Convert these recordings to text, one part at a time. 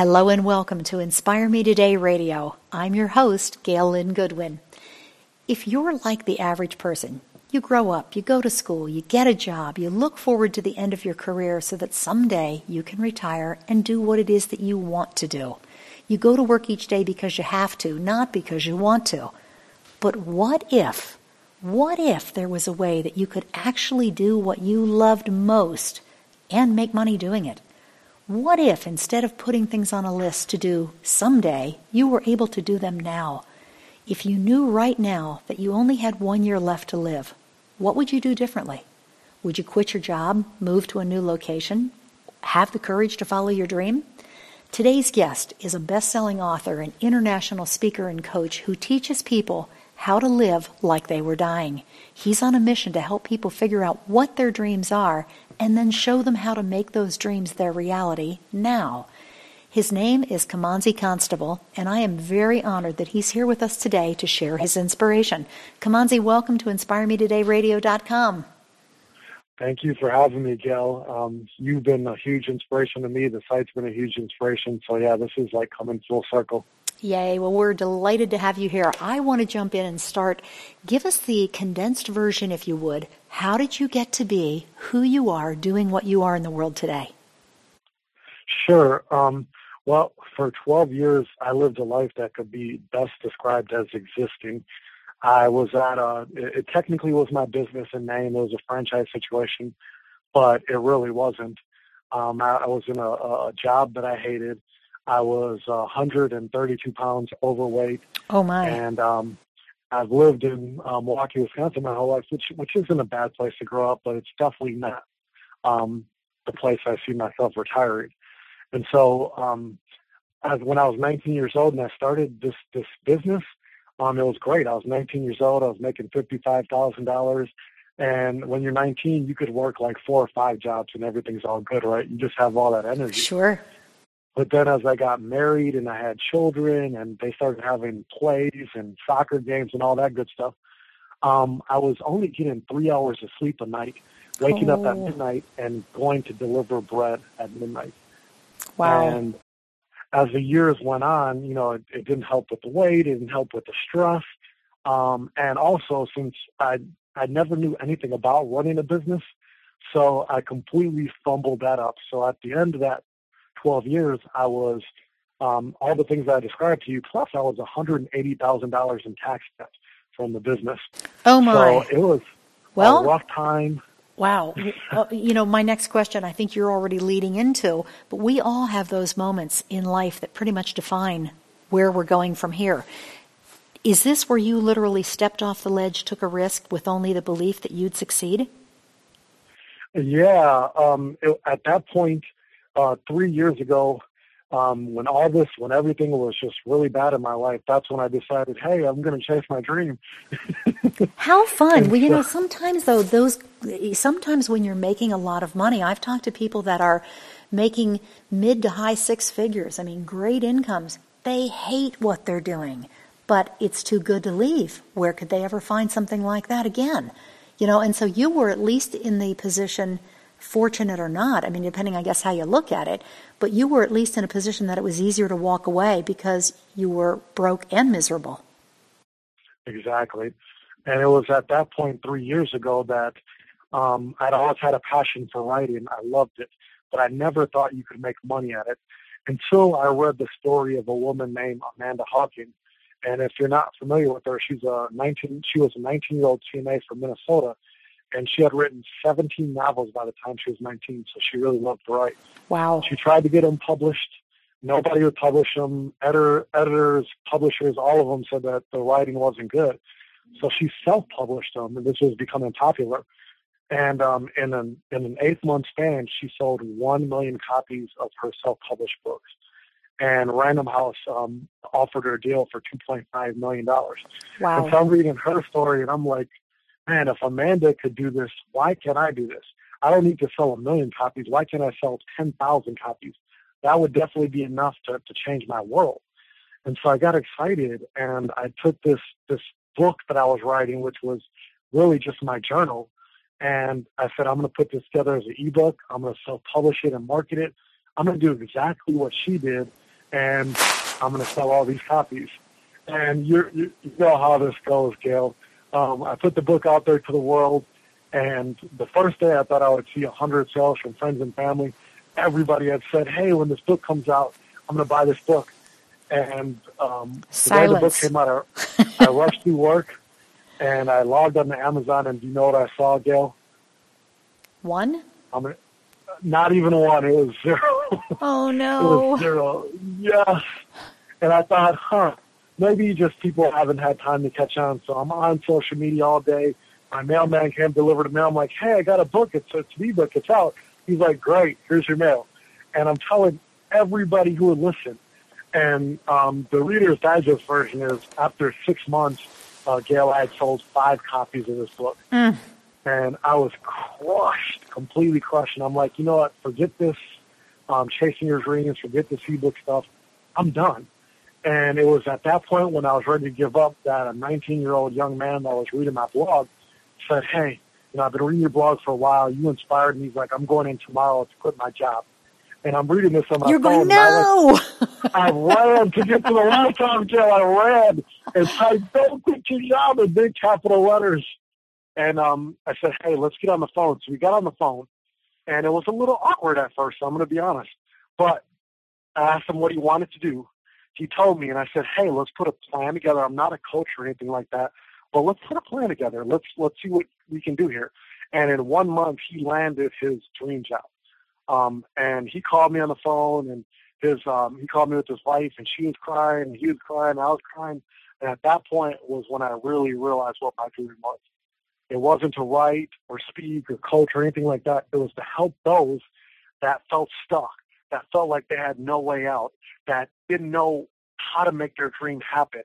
Hello and welcome to Inspire Me Today Radio. I'm your host, Gail Lynn Goodwin. If you're like the average person, you grow up, you go to school, you get a job, you look forward to the end of your career so that someday you can retire and do what it is that you want to do. You go to work each day because you have to, not because you want to. But what if, what if there was a way that you could actually do what you loved most and make money doing it? What if instead of putting things on a list to do someday, you were able to do them now? If you knew right now that you only had one year left to live, what would you do differently? Would you quit your job, move to a new location, have the courage to follow your dream? Today's guest is a best selling author and international speaker and coach who teaches people how to live like they were dying. He's on a mission to help people figure out what their dreams are and then show them how to make those dreams their reality now. His name is Kimanzi Constable, and I am very honored that he's here with us today to share his inspiration. Kimanzi, welcome to InspireMeTodayRadio.com. Thank you for having me, Gail. Um, you've been a huge inspiration to me. The site's been a huge inspiration. So, yeah, this is like coming full circle. Yay. Well, we're delighted to have you here. I want to jump in and start. Give us the condensed version, if you would. How did you get to be who you are doing what you are in the world today? Sure. Um, well, for 12 years, I lived a life that could be best described as existing. I was at a, it technically was my business in name. It was a franchise situation, but it really wasn't. Um, I, I was in a, a job that I hated. I was uh, 132 pounds overweight. Oh my! And um, I've lived in uh, Milwaukee, Wisconsin my whole life, which which isn't a bad place to grow up, but it's definitely not um, the place I see myself retiring. And so, um, as when I was 19 years old and I started this this business, um, it was great. I was 19 years old. I was making fifty-five thousand dollars. And when you're 19, you could work like four or five jobs and everything's all good, right? You just have all that energy. Sure. But then as I got married and I had children and they started having plays and soccer games and all that good stuff, um, I was only getting three hours of sleep a night, waking oh. up at oh. midnight and going to deliver bread at midnight. Wow. And as the years went on, you know, it, it didn't help with the weight, it didn't help with the stress. Um, and also since I I never knew anything about running a business, so I completely fumbled that up. So at the end of that 12 years, I was um, all the things that I described to you, plus I was $180,000 in tax debt from the business. Oh my! So it was well, a rough time. Wow. you know, my next question I think you're already leading into, but we all have those moments in life that pretty much define where we're going from here. Is this where you literally stepped off the ledge, took a risk with only the belief that you'd succeed? Yeah. Um, it, at that point, uh, three years ago, um, when all this, when everything was just really bad in my life, that's when I decided, hey, I'm going to chase my dream. How fun! well, you know, sometimes though, those, sometimes when you're making a lot of money, I've talked to people that are making mid to high six figures. I mean, great incomes. They hate what they're doing, but it's too good to leave. Where could they ever find something like that again? You know, and so you were at least in the position fortunate or not, I mean, depending, I guess, how you look at it, but you were at least in a position that it was easier to walk away because you were broke and miserable. Exactly. And it was at that point three years ago that um, I'd always had a passion for writing. I loved it, but I never thought you could make money at it until I read the story of a woman named Amanda Hocking. And if you're not familiar with her, she's a 19. She was a 19 year old CNA from Minnesota, and she had written 17 novels by the time she was 19, so she really loved to write. Wow. She tried to get them published. Nobody would publish them. Editor, editors, publishers, all of them said that the writing wasn't good. So she self-published them, and this was becoming popular. And um, in an in an eight month span, she sold one million copies of her self-published books. And Random House um, offered her a deal for two point five million dollars. Wow! And so I'm reading her story, and I'm like, man, if Amanda could do this, why can't I do this? I don't need to sell a million copies. Why can't I sell 10,000 copies? That would definitely be enough to, to change my world. And so I got excited and I took this, this book that I was writing, which was really just my journal. And I said, I'm going to put this together as an ebook. I'm going to self-publish it and market it. I'm going to do exactly what she did, and I'm going to sell all these copies. And you you know how this goes, Gail. Um, I put the book out there to the world, and the first day I thought I would see a hundred sales from friends and family. Everybody had said, "Hey, when this book comes out, I'm going to buy this book." And um, the day the book came out, I, I rushed through work, and I logged on to Amazon. And do you know what I saw, Gail? One. I'm gonna, not even one. It was zero. Oh no. it was zero. Yes. And I thought, huh, maybe just people haven't had time to catch on. So I'm on social media all day. My mailman came deliver the mail. I'm like, hey, I got a book. It's it's an ebook. It's out. He's like, great. Here's your mail. And I'm telling everybody who would listen. And um, the Reader's Digest version is after six months, uh, Gail had sold five copies of this book. Mm. And I was crushed, completely crushed. And I'm like, you know what? Forget this um, chasing your dreams, forget this ebook stuff. I'm done. And it was at that point when I was ready to give up that a 19 year old young man that was reading my blog said, Hey, you know, I've been reading your blog for a while. You inspired me. He's like, I'm going in tomorrow to quit my job. And I'm reading this on my phone. You're phone. Going, no! I, ran to get to the laptop Gail. I ran and typed, don't quit your job in big capital letters. And um, I said, hey, let's get on the phone. So we got on the phone. And it was a little awkward at first, I'm going to be honest. But I asked him what he wanted to do he told me, and I said, "Hey, let's put a plan together. I'm not a coach or anything like that, but let's put a plan together. Let's let's see what we can do here." And in one month, he landed his dream job. Um, and he called me on the phone, and his um, he called me with his wife, and she was crying, and he was crying, and I was crying. And at that point was when I really realized what my dream was. It wasn't to write or speak or coach or anything like that. It was to help those that felt stuck, that felt like they had no way out, that didn't know how to make their dream happen.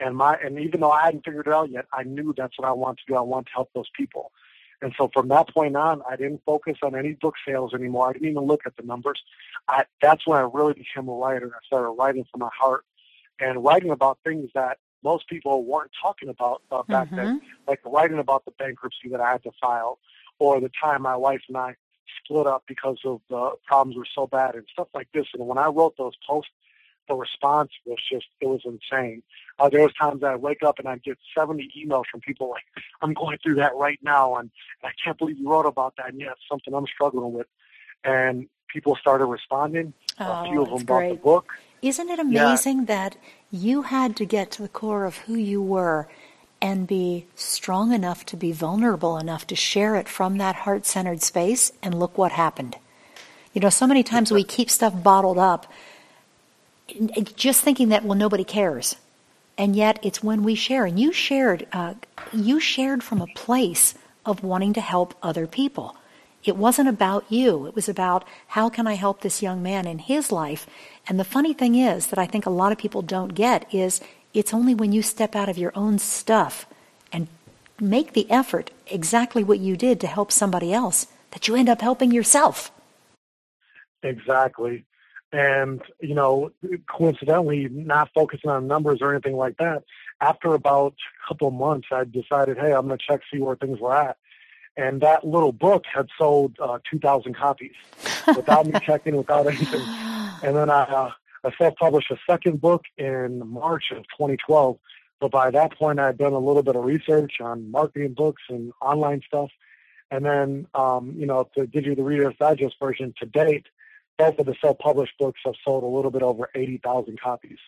And my and even though I hadn't figured it out yet, I knew that's what I wanted to do. I wanted to help those people. And so from that point on, I didn't focus on any book sales anymore. I didn't even look at the numbers. I, that's when I really became a writer. I started writing from my heart and writing about things that most people weren't talking about uh, back mm-hmm. then, like writing about the bankruptcy that I had to file, or the time my wife and I split up because of the problems were so bad and stuff like this. And when I wrote those posts, the response was just it was insane. Uh, there was times that I'd wake up and I'd get 70 emails from people like, "I'm going through that right now, and I can't believe you wrote about that." And yeah, it's something I'm struggling with. And people started responding. Oh, a few of them bought the book. Isn't it amazing yeah. that you had to get to the core of who you were and be strong enough to be vulnerable enough to share it from that heart centered space. And look what happened. You know, so many times we keep stuff bottled up just thinking that, well, nobody cares. And yet it's when we share. And you shared, uh, you shared from a place of wanting to help other people. It wasn't about you. It was about how can I help this young man in his life. And the funny thing is that I think a lot of people don't get is it's only when you step out of your own stuff and make the effort exactly what you did to help somebody else that you end up helping yourself. Exactly. And, you know, coincidentally, not focusing on numbers or anything like that, after about a couple of months, I decided, hey, I'm going to check, see where things were at. And that little book had sold uh, 2,000 copies without me checking, without anything. And then I, uh, I self-published a second book in March of 2012. But by that point, I had done a little bit of research on marketing books and online stuff. And then, um, you know, to give you the Reader's Digest version to date, both of the self-published books have sold a little bit over 80,000 copies.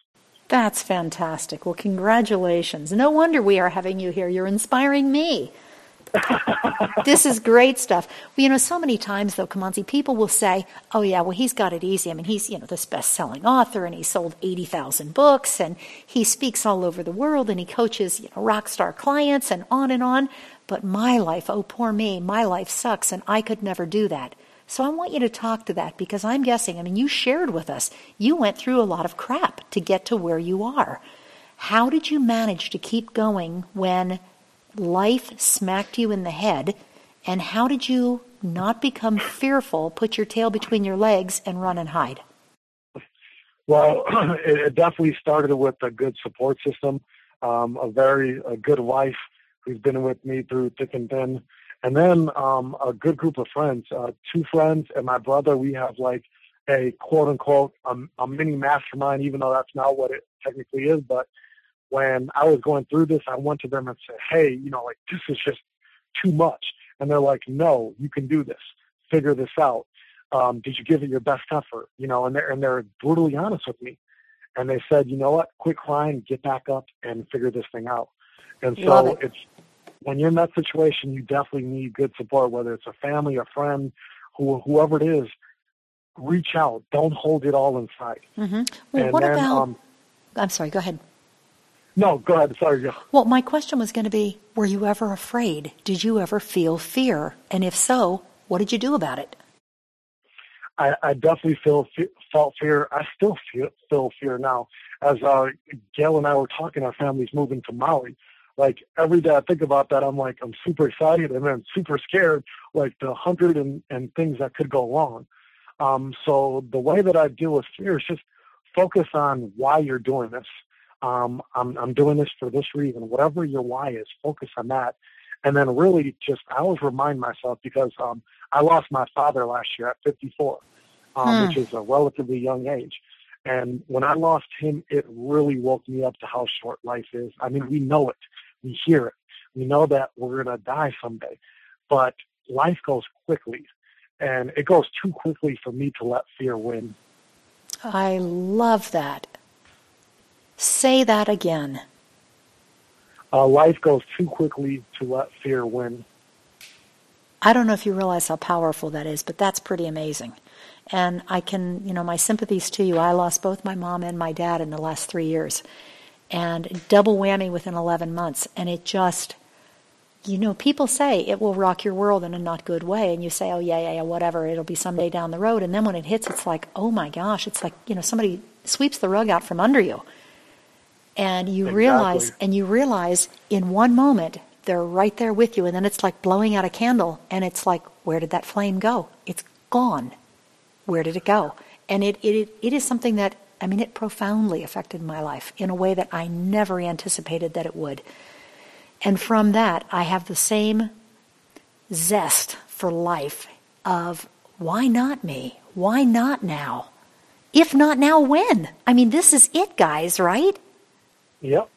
That's fantastic. Well, congratulations. No wonder we are having you here. You're inspiring me this is great stuff. Well, you know, so many times though, Kimanzi, people will say, "Oh yeah, well he's got it easy. I mean, he's you know this best-selling author, and he sold eighty thousand books, and he speaks all over the world, and he coaches you know rock star clients, and on and on." But my life, oh poor me, my life sucks, and I could never do that. So I want you to talk to that because I'm guessing. I mean, you shared with us you went through a lot of crap to get to where you are. How did you manage to keep going when life smacked you in the head, and how did you not become fearful, put your tail between your legs, and run and hide? Well, it definitely started with a good support system, um, a very a good wife who's been with me through thick and thin, and then um, a good group of friends, uh, two friends and my brother. We have like a quote unquote a, a mini mastermind, even though that's not what it technically is. But when I was going through this, I went to them and said, "Hey, you know, like this is just too much," and they're like, "No, you can do this. Figure this out. Um, did you give it your best effort? You know?" And they're and they're brutally honest with me, and they said, "You know what? Quit crying, get back up, and figure this thing out." And so it. it's when you're in that situation, you definitely need good support, whether it's a family, a friend, who, whoever it is. Reach out. Don't hold it all inside. Mm-hmm. Well, and what then, about? Um, I'm sorry. Go ahead. No, go ahead. Sorry. Yeah. Well, my question was going to be: Were you ever afraid? Did you ever feel fear? And if so, what did you do about it? I, I definitely feel felt fear. I still feel, feel fear now. As uh, Gail and I were talking, our family's moving to Maui, like every day I think about that, I'm like, I'm super excited and then super scared, like the hundred and, and things that could go wrong. Um, so the way that I deal with fear is just focus on why you're doing this. Um, I'm, I'm doing this for this reason. Whatever your why is, focus on that. And then really just, I always remind myself because um, I lost my father last year at 54, um, hmm. which is a relatively young age. And when I lost him, it really woke me up to how short life is. I mean, we know it. We hear it. We know that we're going to die someday, but life goes quickly, and it goes too quickly for me to let fear win. I love that. Say that again. Uh, life goes too quickly to let fear win. I don't know if you realize how powerful that is, but that's pretty amazing. And I can, you know, my sympathies to you. I lost both my mom and my dad in the last three years and double whammy within 11 months. And it just, you know, people say it will rock your world in a not good way. And you say, oh, yeah, yeah, yeah, whatever, it'll be someday down the road. And then when it hits, it's like, oh my gosh, it's like, you know, somebody sweeps the rug out from under you. And you exactly. realize, and you realize in one moment, they're right there with you. And then it's like blowing out a candle. And it's like, where did that flame go? It's gone. Where did it go? And it, it, it is something that I mean, it profoundly affected my life in a way that I never anticipated that it would. And from that, I have the same zest for life of why not me? Why not now? If not now, when? I mean, this is it, guys, right? Yep.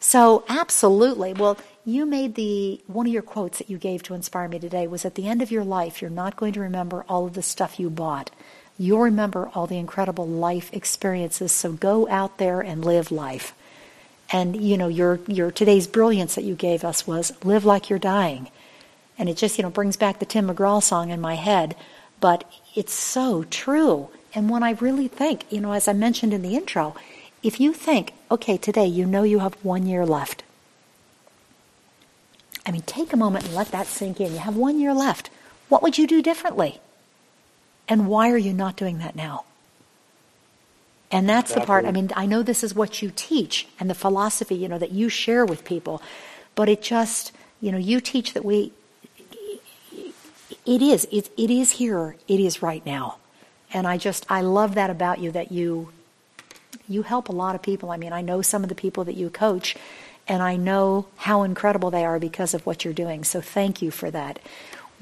So, absolutely. Well, you made the one of your quotes that you gave to inspire me today was at the end of your life, you're not going to remember all of the stuff you bought you'll remember all the incredible life experiences. So go out there and live life. And you know, your your today's brilliance that you gave us was live like you're dying. And it just, you know, brings back the Tim McGraw song in my head, but it's so true. And when I really think, you know, as I mentioned in the intro, if you think, okay, today you know you have one year left. I mean, take a moment and let that sink in. You have one year left. What would you do differently? And why are you not doing that now? And that's exactly. the part, I mean, I know this is what you teach and the philosophy, you know, that you share with people, but it just, you know, you teach that we, it is, it, it is here, it is right now. And I just, I love that about you that you, you help a lot of people. I mean, I know some of the people that you coach, and I know how incredible they are because of what you're doing. So thank you for that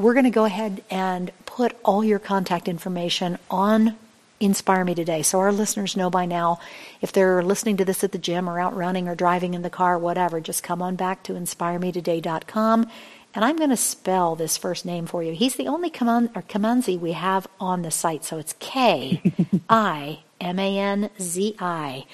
we're going to go ahead and put all your contact information on Inspire Me Today. So our listeners know by now if they're listening to this at the gym or out running or driving in the car, whatever, just come on back to inspiremetoday.com. And I'm going to spell this first name for you. He's the only Kimanzi we have on the site. So it's K I M A N Z I.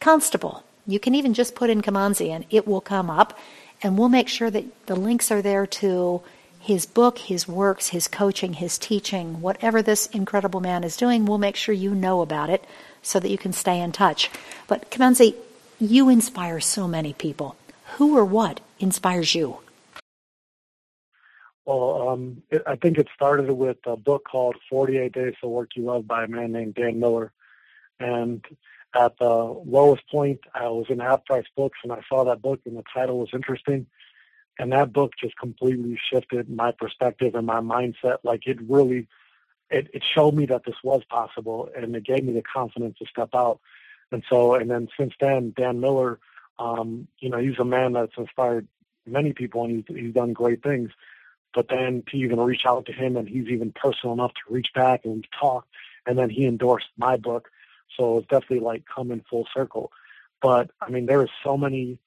Constable. You can even just put in Kimanzi and it will come up. And we'll make sure that the links are there to his book, his works, his coaching, his teaching, whatever this incredible man is doing, we'll make sure you know about it so that you can stay in touch. But Kimanzi, you inspire so many people. Who or what inspires you? Well, um, it, I think it started with a book called 48 Days to Work You Love by a man named Dan Miller. And at the lowest point, I was in half price books and I saw that book and the title was interesting. And that book just completely shifted my perspective and my mindset. Like it really it, it showed me that this was possible and it gave me the confidence to step out. And so and then since then dan miller um, you know he's a man that's inspired many people and he's, he's done great things. But then to even reach out to him and he's even personal enough to reach back and talk and then he endorsed my book. So it's definitely like coming full circle. But I mean, there is so many.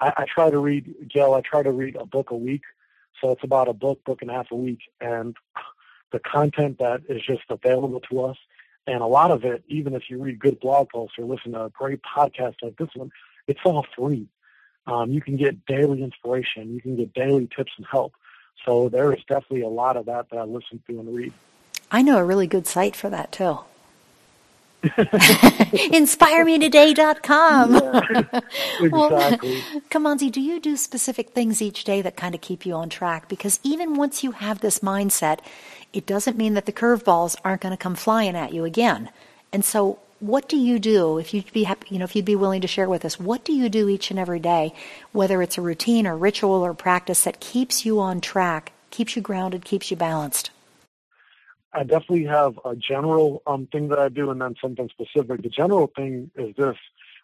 I, I try to read, Gail. I try to read a book a week, so it's about a book, book and a half a week, and the content that is just available to us, and a lot of it, even if you read good blog posts or listen to a great podcast like this one, it's all free. Um, you can get daily inspiration. You can get daily tips and help. So there is definitely a lot of that that I listen to and read. I know a really good site for that too. InspireMeToday.com. Yeah, exactly. well, Kimanzi, do you do specific things each day that kind of keep you on track? Because even once you have this mindset, it doesn't mean that the curveballs aren't going to come flying at you again. And so, what do you do if you'd be happy, you know, if you'd be willing to share with us? What do you do each and every day, whether it's a routine or ritual or practice that keeps you on track, keeps you grounded, keeps you balanced? I definitely have a general um, thing that I do and then something specific. The general thing is this,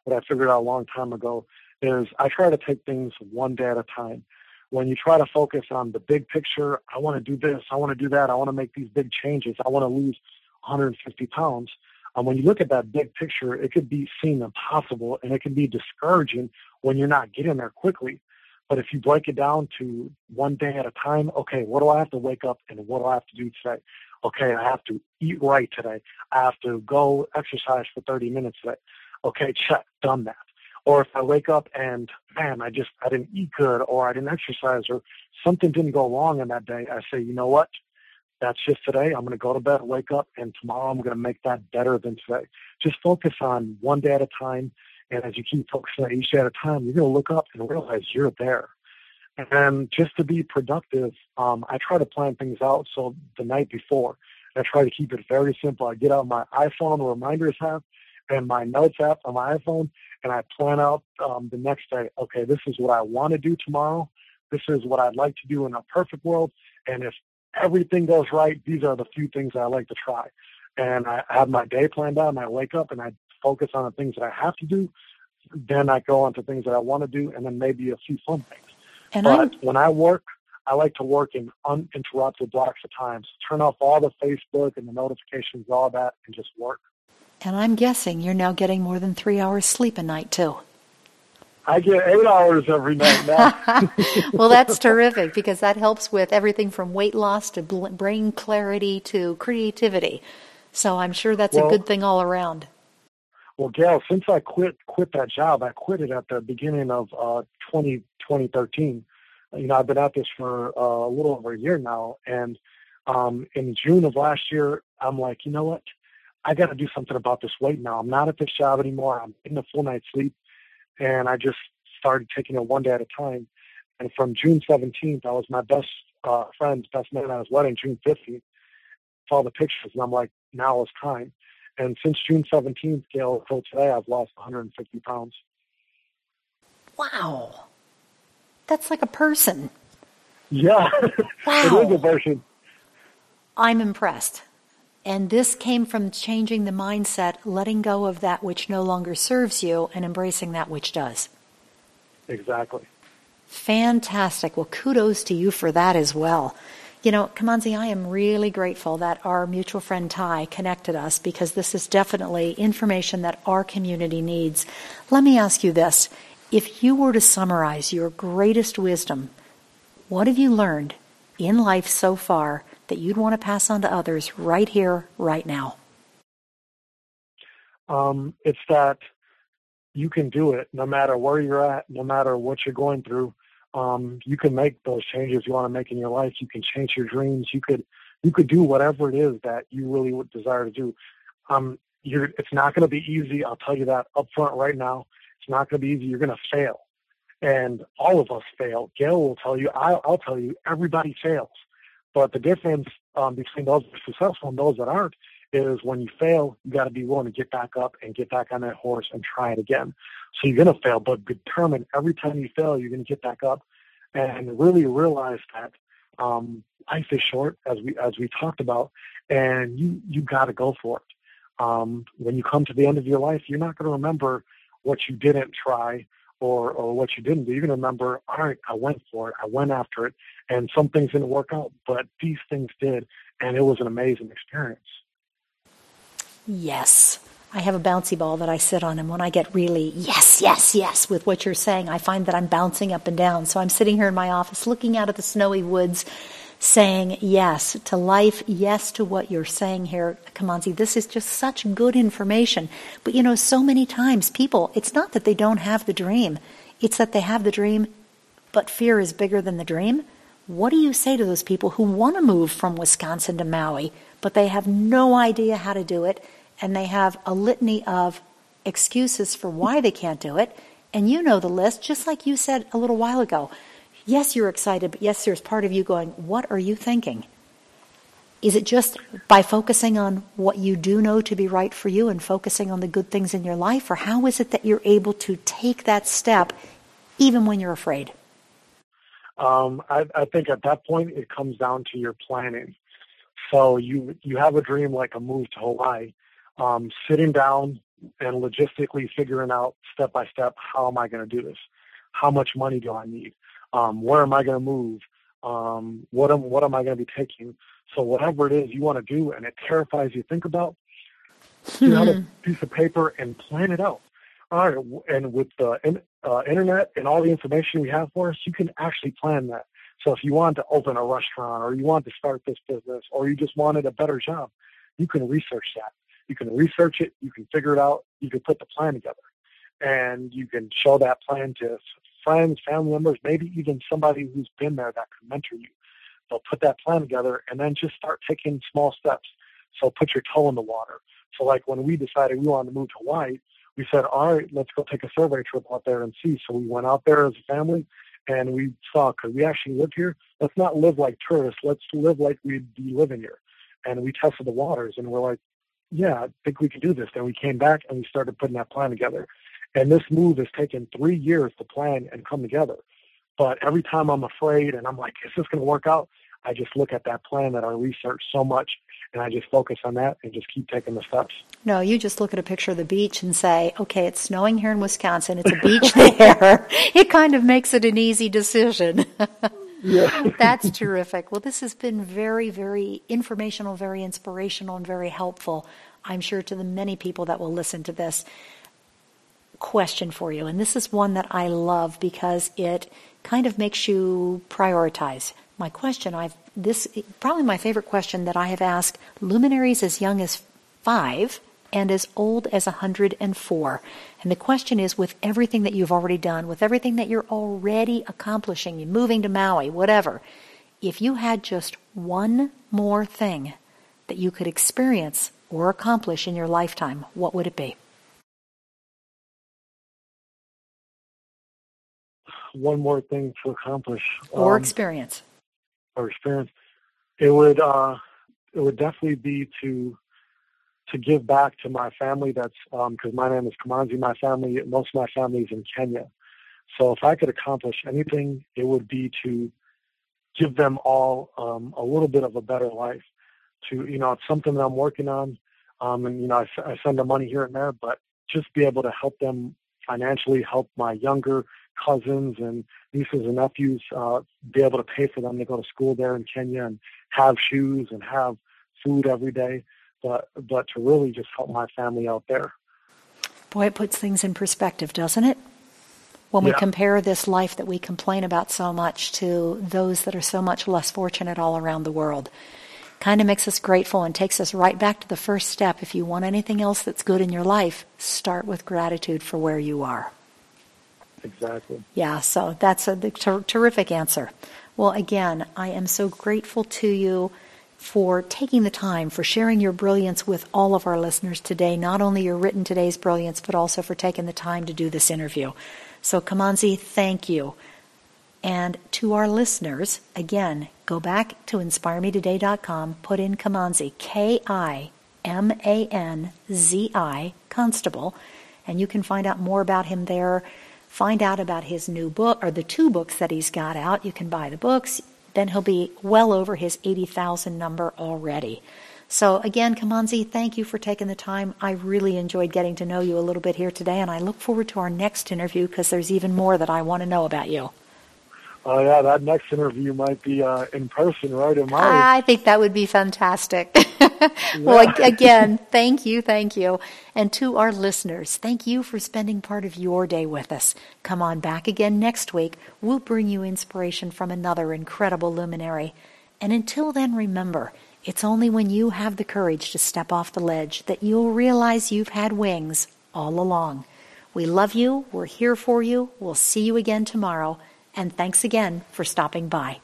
what I figured out a long time ago, is I try to take things one day at a time. When you try to focus on the big picture, I want to do this, I want to do that, I want to make these big changes, I want to lose 150 pounds. Um, when you look at that big picture, it could be seem impossible and it can be discouraging when you're not getting there quickly. But if you break it down to one day at a time, okay, what do I have to wake up and what do I have to do today? Okay, I have to eat right today. I have to go exercise for 30 minutes today. Okay, check, done that. Or if I wake up and man, I just I didn't eat good or I didn't exercise or something didn't go wrong in that day, I say, you know what? That's just today. I'm going to go to bed, wake up, and tomorrow I'm going to make that better than today. Just focus on one day at a time. And as you keep focusing on each day at a time, you're going to look up and realize you're there. And just to be productive, um, I try to plan things out. So the night before, I try to keep it very simple. I get out my iPhone the reminders app and my notes app on my iPhone, and I plan out um, the next day. Okay, this is what I want to do tomorrow. This is what I'd like to do in a perfect world. And if everything goes right, these are the few things I like to try. And I have my day planned out, and I wake up and I focus on the things that I have to do. Then I go on to things that I want to do, and then maybe a few fun things. And but I'm... when I work, I like to work in uninterrupted blocks of time. So turn off all the Facebook and the notifications, all that, and just work. And I'm guessing you're now getting more than three hours sleep a night too. I get eight hours every night now. well, that's terrific because that helps with everything from weight loss to brain clarity to creativity. So I'm sure that's well, a good thing all around. Well, Gail, since I quit quit that job, I quit it at the beginning of uh, 20, 2013. You know, I've been at this for uh, a little over a year now, and um, in June of last year, I'm like, you know what? I got to do something about this weight now. I'm not at this job anymore. I'm getting a full night's sleep, and I just started taking it one day at a time. And from June 17th, I was my best uh, friend's best man at his wedding. June 15th, saw the pictures, and I'm like, now is time. And since June 17th, Gail, until today, I've lost 150 pounds. Wow. That's like a person. Yeah, wow. it is a person. I'm impressed. And this came from changing the mindset, letting go of that which no longer serves you, and embracing that which does. Exactly. Fantastic. Well, kudos to you for that as well. You know, Kimanzi, I am really grateful that our mutual friend Ty connected us because this is definitely information that our community needs. Let me ask you this. If you were to summarize your greatest wisdom, what have you learned in life so far that you'd want to pass on to others right here, right now? Um, it's that you can do it no matter where you're at, no matter what you're going through. Um, you can make those changes you want to make in your life. You can change your dreams. You could you could do whatever it is that you really would desire to do. Um, it's not going to be easy. I'll tell you that up front right now. It's not going to be easy. You're going to fail. And all of us fail. Gail will tell you, I'll, I'll tell you, everybody fails. But the difference um, between those that are successful and those that aren't is when you fail, you got to be willing to get back up and get back on that horse and try it again. So you're going to fail, but determine every time you fail, you're going to get back up and really realize that um, life is short, as we as we talked about, and you you got to go for it. Um, when you come to the end of your life, you're not going to remember what you didn't try or, or what you didn't do. Going to remember, all right, I went for it. I went after it. And some things didn't work out, but these things did. And it was an amazing experience. Yes. I have a bouncy ball that I sit on, and when I get really yes, yes, yes with what you're saying, I find that I'm bouncing up and down. So I'm sitting here in my office looking out at the snowy woods, saying yes to life, yes to what you're saying here, Kimanzi. This is just such good information. But you know, so many times people, it's not that they don't have the dream, it's that they have the dream, but fear is bigger than the dream. What do you say to those people who want to move from Wisconsin to Maui, but they have no idea how to do it? and they have a litany of excuses for why they can't do it. And you know the list, just like you said a little while ago. Yes, you're excited, but yes, there's part of you going, What are you thinking? Is it just by focusing on what you do know to be right for you and focusing on the good things in your life? Or how is it that you're able to take that step even when you're afraid? Um, I, I think at that point it comes down to your planning. So you you have a dream like a move to Hawaii um, sitting down and logistically figuring out step by step how am I going to do this? How much money do I need? Um, where am I going to move? Um, what am what am I going to be taking? So whatever it is you want to do, and it terrifies you, think about. You have a hmm. piece of paper and plan it out. All right, and with the uh, internet and all the information we have for us, you can actually plan that. So if you want to open a restaurant, or you want to start this business, or you just wanted a better job, you can research that. You can research it, you can figure it out, you can put the plan together. And you can show that plan to friends, family members, maybe even somebody who's been there that can mentor you. They'll put that plan together and then just start taking small steps. So put your toe in the water. So like when we decided we wanted to move to Hawaii, we said, all right, let's go take a survey trip out there and see. So we went out there as a family and we saw, because we actually live here, let's not live like tourists. Let's live like we'd be living here. And we tested the waters and we're like, yeah, I think we can do this. Then we came back and we started putting that plan together. And this move has taken three years to plan and come together. But every time I'm afraid and I'm like, is this going to work out? I just look at that plan that I researched so much and I just focus on that and just keep taking the steps. No, you just look at a picture of the beach and say, okay, it's snowing here in Wisconsin. It's a beach there. It kind of makes it an easy decision. Yeah. That's terrific. Well, this has been very, very informational, very inspirational, and very helpful, I'm sure, to the many people that will listen to this. Question for you, and this is one that I love because it kind of makes you prioritize. My question, I've this probably my favorite question that I have asked luminaries as young as five and as old as 104. And the question is with everything that you've already done, with everything that you're already accomplishing, you're moving to Maui, whatever, if you had just one more thing that you could experience or accomplish in your lifetime, what would it be? One more thing to accomplish. Or um, experience. Or experience. It would uh, it would definitely be to to give back to my family. That's because um, my name is Kimanzi. My family, most of my family is in Kenya. So if I could accomplish anything, it would be to give them all um, a little bit of a better life. To you know, it's something that I'm working on, um, and you know, I, I send them money here and there, but just be able to help them financially, help my younger cousins and nieces and nephews uh, be able to pay for them to go to school there in Kenya and have shoes and have food every day but but to really just help my family out there. Boy, it puts things in perspective, doesn't it? When we yeah. compare this life that we complain about so much to those that are so much less fortunate all around the world, kind of makes us grateful and takes us right back to the first step. If you want anything else that's good in your life, start with gratitude for where you are. Exactly. Yeah, so that's a ter- terrific answer. Well, again, I am so grateful to you for taking the time, for sharing your brilliance with all of our listeners today, not only your written today's brilliance, but also for taking the time to do this interview. So, Kimanzi, thank you. And to our listeners, again, go back to inspiremetoday.com, put in Kimanzi, K I M A N Z I, Constable, and you can find out more about him there. Find out about his new book, or the two books that he's got out. You can buy the books then he'll be well over his 80,000 number already. So again, Kimanzi, thank you for taking the time. I really enjoyed getting to know you a little bit here today, and I look forward to our next interview because there's even more that I want to know about you. Oh yeah, that next interview might be uh, in person, right? In my I think that would be fantastic. well, again, thank you, thank you, and to our listeners, thank you for spending part of your day with us. Come on back again next week. We'll bring you inspiration from another incredible luminary. And until then, remember, it's only when you have the courage to step off the ledge that you'll realize you've had wings all along. We love you. We're here for you. We'll see you again tomorrow. And thanks again for stopping by.